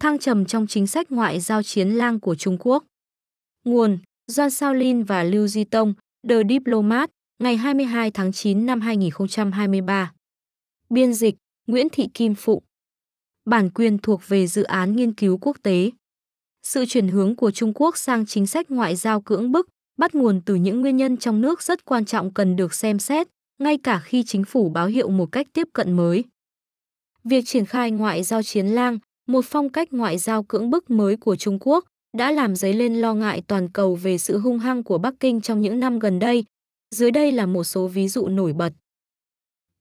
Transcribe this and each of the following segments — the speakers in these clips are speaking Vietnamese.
thăng trầm trong chính sách ngoại giao chiến lang của Trung Quốc. Nguồn: Doan Sao Lin và Lưu Di Tông, The Diplomat, ngày 22 tháng 9 năm 2023. Biên dịch: Nguyễn Thị Kim Phụng. Bản quyền thuộc về dự án nghiên cứu quốc tế. Sự chuyển hướng của Trung Quốc sang chính sách ngoại giao cưỡng bức bắt nguồn từ những nguyên nhân trong nước rất quan trọng cần được xem xét, ngay cả khi chính phủ báo hiệu một cách tiếp cận mới. Việc triển khai ngoại giao chiến lang, một phong cách ngoại giao cưỡng bức mới của Trung Quốc, đã làm dấy lên lo ngại toàn cầu về sự hung hăng của Bắc Kinh trong những năm gần đây. Dưới đây là một số ví dụ nổi bật.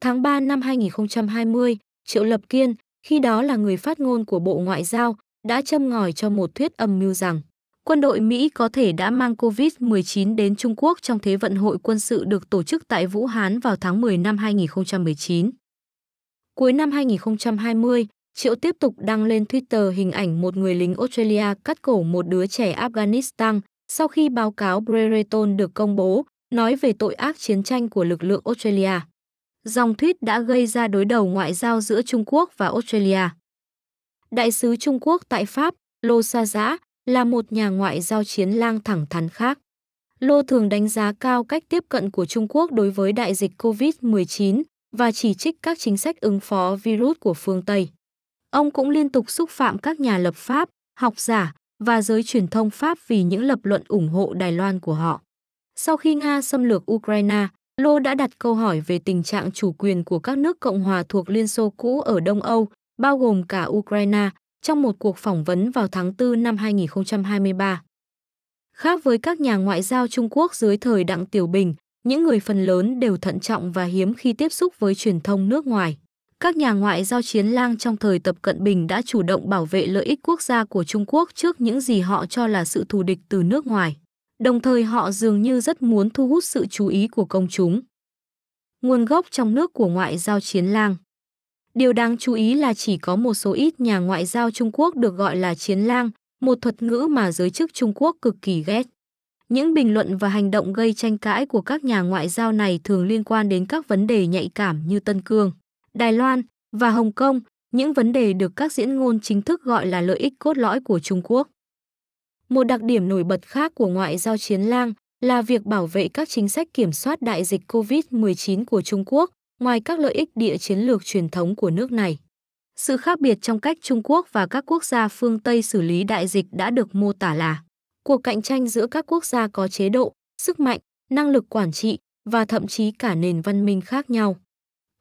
Tháng 3 năm 2020, Triệu Lập Kiên, khi đó là người phát ngôn của Bộ Ngoại giao, đã châm ngòi cho một thuyết âm mưu rằng quân đội Mỹ có thể đã mang COVID-19 đến Trung Quốc trong Thế vận hội quân sự được tổ chức tại Vũ Hán vào tháng 10 năm 2019. Cuối năm 2020, Triệu tiếp tục đăng lên Twitter hình ảnh một người lính Australia cắt cổ một đứa trẻ Afghanistan sau khi báo cáo Brereton được công bố, nói về tội ác chiến tranh của lực lượng Australia. Dòng tweet đã gây ra đối đầu ngoại giao giữa Trung Quốc và Australia. Đại sứ Trung Quốc tại Pháp, Lô Sa Giã, là một nhà ngoại giao chiến lang thẳng thắn khác. Lô thường đánh giá cao cách tiếp cận của Trung Quốc đối với đại dịch COVID-19 và chỉ trích các chính sách ứng phó virus của phương Tây. Ông cũng liên tục xúc phạm các nhà lập pháp, học giả và giới truyền thông Pháp vì những lập luận ủng hộ Đài Loan của họ. Sau khi Nga xâm lược Ukraine, Lô đã đặt câu hỏi về tình trạng chủ quyền của các nước Cộng hòa thuộc Liên Xô cũ ở Đông Âu, bao gồm cả Ukraine, trong một cuộc phỏng vấn vào tháng 4 năm 2023. Khác với các nhà ngoại giao Trung Quốc dưới thời Đặng Tiểu Bình, những người phần lớn đều thận trọng và hiếm khi tiếp xúc với truyền thông nước ngoài. Các nhà ngoại giao chiến lang trong thời Tập Cận Bình đã chủ động bảo vệ lợi ích quốc gia của Trung Quốc trước những gì họ cho là sự thù địch từ nước ngoài. Đồng thời họ dường như rất muốn thu hút sự chú ý của công chúng. Nguồn gốc trong nước của ngoại giao chiến lang Điều đáng chú ý là chỉ có một số ít nhà ngoại giao Trung Quốc được gọi là chiến lang, một thuật ngữ mà giới chức Trung Quốc cực kỳ ghét. Những bình luận và hành động gây tranh cãi của các nhà ngoại giao này thường liên quan đến các vấn đề nhạy cảm như Tân Cương, Đài Loan và Hồng Kông, những vấn đề được các diễn ngôn chính thức gọi là lợi ích cốt lõi của Trung Quốc. Một đặc điểm nổi bật khác của ngoại giao chiến lang là việc bảo vệ các chính sách kiểm soát đại dịch COVID-19 của Trung Quốc, ngoài các lợi ích địa chiến lược truyền thống của nước này. Sự khác biệt trong cách Trung Quốc và các quốc gia phương Tây xử lý đại dịch đã được mô tả là cuộc cạnh tranh giữa các quốc gia có chế độ, sức mạnh, năng lực quản trị và thậm chí cả nền văn minh khác nhau.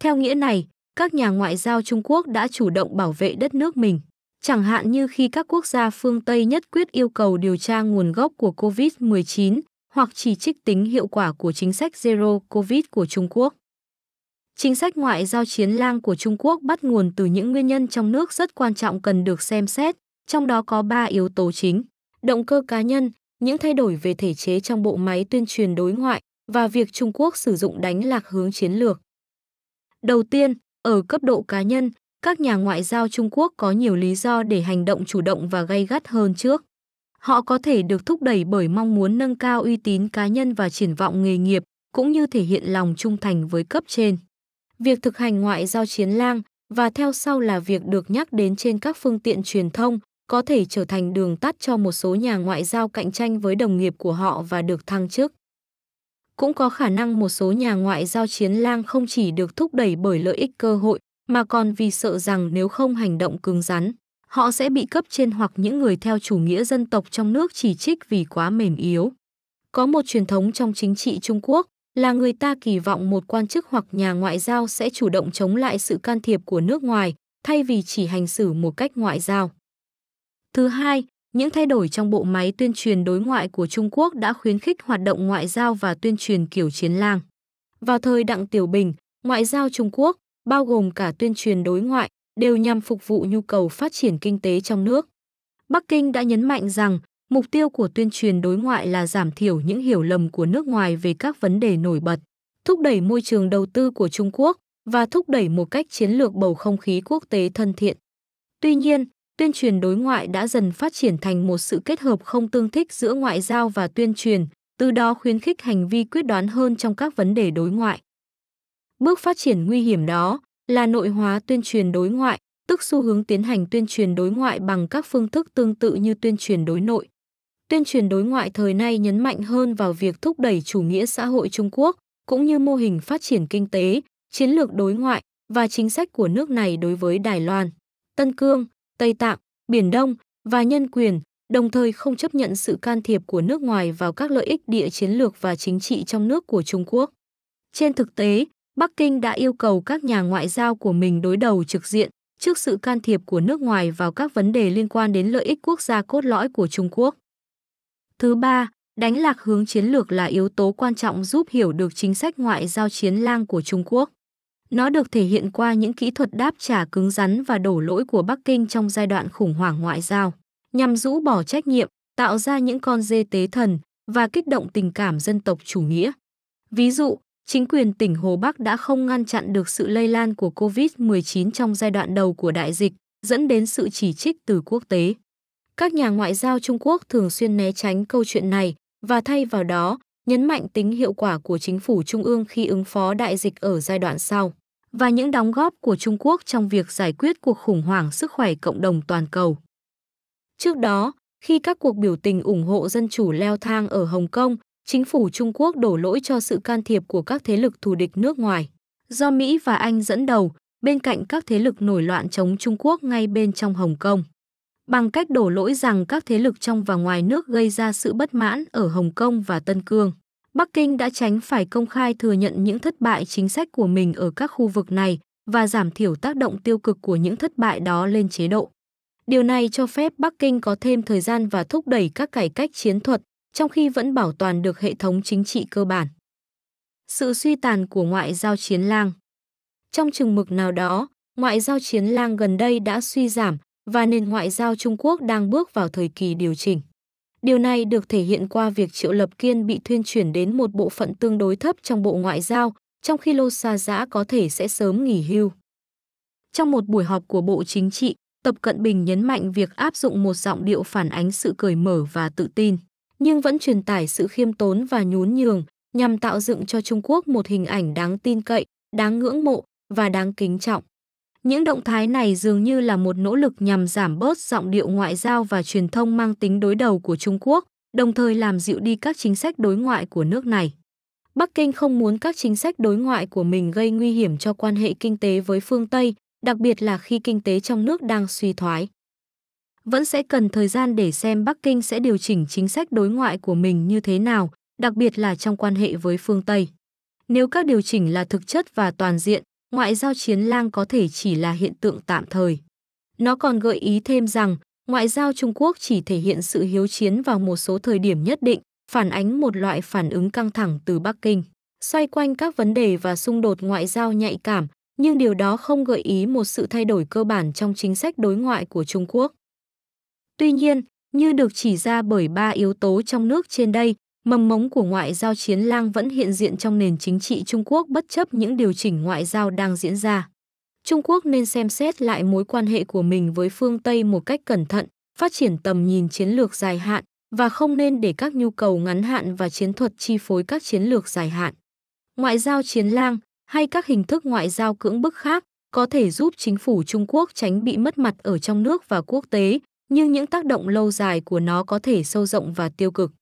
Theo nghĩa này, các nhà ngoại giao Trung Quốc đã chủ động bảo vệ đất nước mình, chẳng hạn như khi các quốc gia phương Tây nhất quyết yêu cầu điều tra nguồn gốc của COVID-19 hoặc chỉ trích tính hiệu quả của chính sách Zero COVID của Trung Quốc. Chính sách ngoại giao chiến lang của Trung Quốc bắt nguồn từ những nguyên nhân trong nước rất quan trọng cần được xem xét, trong đó có 3 yếu tố chính: động cơ cá nhân, những thay đổi về thể chế trong bộ máy tuyên truyền đối ngoại và việc Trung Quốc sử dụng đánh lạc hướng chiến lược. Đầu tiên, ở cấp độ cá nhân, các nhà ngoại giao Trung Quốc có nhiều lý do để hành động chủ động và gay gắt hơn trước. Họ có thể được thúc đẩy bởi mong muốn nâng cao uy tín cá nhân và triển vọng nghề nghiệp, cũng như thể hiện lòng trung thành với cấp trên. Việc thực hành ngoại giao chiến lang và theo sau là việc được nhắc đến trên các phương tiện truyền thông có thể trở thành đường tắt cho một số nhà ngoại giao cạnh tranh với đồng nghiệp của họ và được thăng chức. Cũng có khả năng một số nhà ngoại giao chiến lang không chỉ được thúc đẩy bởi lợi ích cơ hội mà còn vì sợ rằng nếu không hành động cứng rắn, họ sẽ bị cấp trên hoặc những người theo chủ nghĩa dân tộc trong nước chỉ trích vì quá mềm yếu. Có một truyền thống trong chính trị Trung Quốc là người ta kỳ vọng một quan chức hoặc nhà ngoại giao sẽ chủ động chống lại sự can thiệp của nước ngoài, thay vì chỉ hành xử một cách ngoại giao. Thứ hai, những thay đổi trong bộ máy tuyên truyền đối ngoại của Trung Quốc đã khuyến khích hoạt động ngoại giao và tuyên truyền kiểu chiến lang. Vào thời Đặng Tiểu Bình, ngoại giao Trung Quốc, bao gồm cả tuyên truyền đối ngoại, đều nhằm phục vụ nhu cầu phát triển kinh tế trong nước. Bắc Kinh đã nhấn mạnh rằng Mục tiêu của tuyên truyền đối ngoại là giảm thiểu những hiểu lầm của nước ngoài về các vấn đề nổi bật, thúc đẩy môi trường đầu tư của Trung Quốc và thúc đẩy một cách chiến lược bầu không khí quốc tế thân thiện. Tuy nhiên, tuyên truyền đối ngoại đã dần phát triển thành một sự kết hợp không tương thích giữa ngoại giao và tuyên truyền, từ đó khuyến khích hành vi quyết đoán hơn trong các vấn đề đối ngoại. Bước phát triển nguy hiểm đó là nội hóa tuyên truyền đối ngoại, tức xu hướng tiến hành tuyên truyền đối ngoại bằng các phương thức tương tự như tuyên truyền đối nội. Tuyên truyền đối ngoại thời nay nhấn mạnh hơn vào việc thúc đẩy chủ nghĩa xã hội Trung Quốc, cũng như mô hình phát triển kinh tế, chiến lược đối ngoại và chính sách của nước này đối với Đài Loan, Tân Cương, Tây Tạng, Biển Đông và nhân quyền, đồng thời không chấp nhận sự can thiệp của nước ngoài vào các lợi ích địa chiến lược và chính trị trong nước của Trung Quốc. Trên thực tế, Bắc Kinh đã yêu cầu các nhà ngoại giao của mình đối đầu trực diện trước sự can thiệp của nước ngoài vào các vấn đề liên quan đến lợi ích quốc gia cốt lõi của Trung Quốc. Thứ ba, đánh lạc hướng chiến lược là yếu tố quan trọng giúp hiểu được chính sách ngoại giao chiến lang của Trung Quốc. Nó được thể hiện qua những kỹ thuật đáp trả cứng rắn và đổ lỗi của Bắc Kinh trong giai đoạn khủng hoảng ngoại giao, nhằm rũ bỏ trách nhiệm, tạo ra những con dê tế thần và kích động tình cảm dân tộc chủ nghĩa. Ví dụ, chính quyền tỉnh Hồ Bắc đã không ngăn chặn được sự lây lan của COVID-19 trong giai đoạn đầu của đại dịch, dẫn đến sự chỉ trích từ quốc tế. Các nhà ngoại giao Trung Quốc thường xuyên né tránh câu chuyện này và thay vào đó, nhấn mạnh tính hiệu quả của chính phủ trung ương khi ứng phó đại dịch ở giai đoạn sau và những đóng góp của Trung Quốc trong việc giải quyết cuộc khủng hoảng sức khỏe cộng đồng toàn cầu. Trước đó, khi các cuộc biểu tình ủng hộ dân chủ leo thang ở Hồng Kông, chính phủ Trung Quốc đổ lỗi cho sự can thiệp của các thế lực thù địch nước ngoài. Do Mỹ và Anh dẫn đầu, bên cạnh các thế lực nổi loạn chống Trung Quốc ngay bên trong Hồng Kông. Bằng cách đổ lỗi rằng các thế lực trong và ngoài nước gây ra sự bất mãn ở Hồng Kông và Tân Cương. Bắc Kinh đã tránh phải công khai thừa nhận những thất bại chính sách của mình ở các khu vực này và giảm thiểu tác động tiêu cực của những thất bại đó lên chế độ. Điều này cho phép Bắc Kinh có thêm thời gian và thúc đẩy các cải cách chiến thuật, trong khi vẫn bảo toàn được hệ thống chính trị cơ bản. Sự suy tàn của ngoại giao chiến lang Trong chừng mực nào đó, ngoại giao chiến lang gần đây đã suy giảm và nền ngoại giao Trung Quốc đang bước vào thời kỳ điều chỉnh. Điều này được thể hiện qua việc Triệu Lập Kiên bị thuyên chuyển đến một bộ phận tương đối thấp trong Bộ Ngoại giao, trong khi Lô Sa Giã có thể sẽ sớm nghỉ hưu. Trong một buổi họp của Bộ Chính trị, Tập Cận Bình nhấn mạnh việc áp dụng một giọng điệu phản ánh sự cởi mở và tự tin, nhưng vẫn truyền tải sự khiêm tốn và nhún nhường nhằm tạo dựng cho Trung Quốc một hình ảnh đáng tin cậy, đáng ngưỡng mộ và đáng kính trọng. Những động thái này dường như là một nỗ lực nhằm giảm bớt giọng điệu ngoại giao và truyền thông mang tính đối đầu của Trung Quốc, đồng thời làm dịu đi các chính sách đối ngoại của nước này. Bắc Kinh không muốn các chính sách đối ngoại của mình gây nguy hiểm cho quan hệ kinh tế với phương Tây, đặc biệt là khi kinh tế trong nước đang suy thoái. Vẫn sẽ cần thời gian để xem Bắc Kinh sẽ điều chỉnh chính sách đối ngoại của mình như thế nào, đặc biệt là trong quan hệ với phương Tây. Nếu các điều chỉnh là thực chất và toàn diện, ngoại giao chiến lang có thể chỉ là hiện tượng tạm thời. Nó còn gợi ý thêm rằng, ngoại giao Trung Quốc chỉ thể hiện sự hiếu chiến vào một số thời điểm nhất định, phản ánh một loại phản ứng căng thẳng từ Bắc Kinh, xoay quanh các vấn đề và xung đột ngoại giao nhạy cảm, nhưng điều đó không gợi ý một sự thay đổi cơ bản trong chính sách đối ngoại của Trung Quốc. Tuy nhiên, như được chỉ ra bởi ba yếu tố trong nước trên đây, mầm mống của ngoại giao chiến lang vẫn hiện diện trong nền chính trị Trung Quốc bất chấp những điều chỉnh ngoại giao đang diễn ra. Trung Quốc nên xem xét lại mối quan hệ của mình với phương Tây một cách cẩn thận, phát triển tầm nhìn chiến lược dài hạn và không nên để các nhu cầu ngắn hạn và chiến thuật chi phối các chiến lược dài hạn. Ngoại giao chiến lang hay các hình thức ngoại giao cưỡng bức khác có thể giúp chính phủ Trung Quốc tránh bị mất mặt ở trong nước và quốc tế, nhưng những tác động lâu dài của nó có thể sâu rộng và tiêu cực.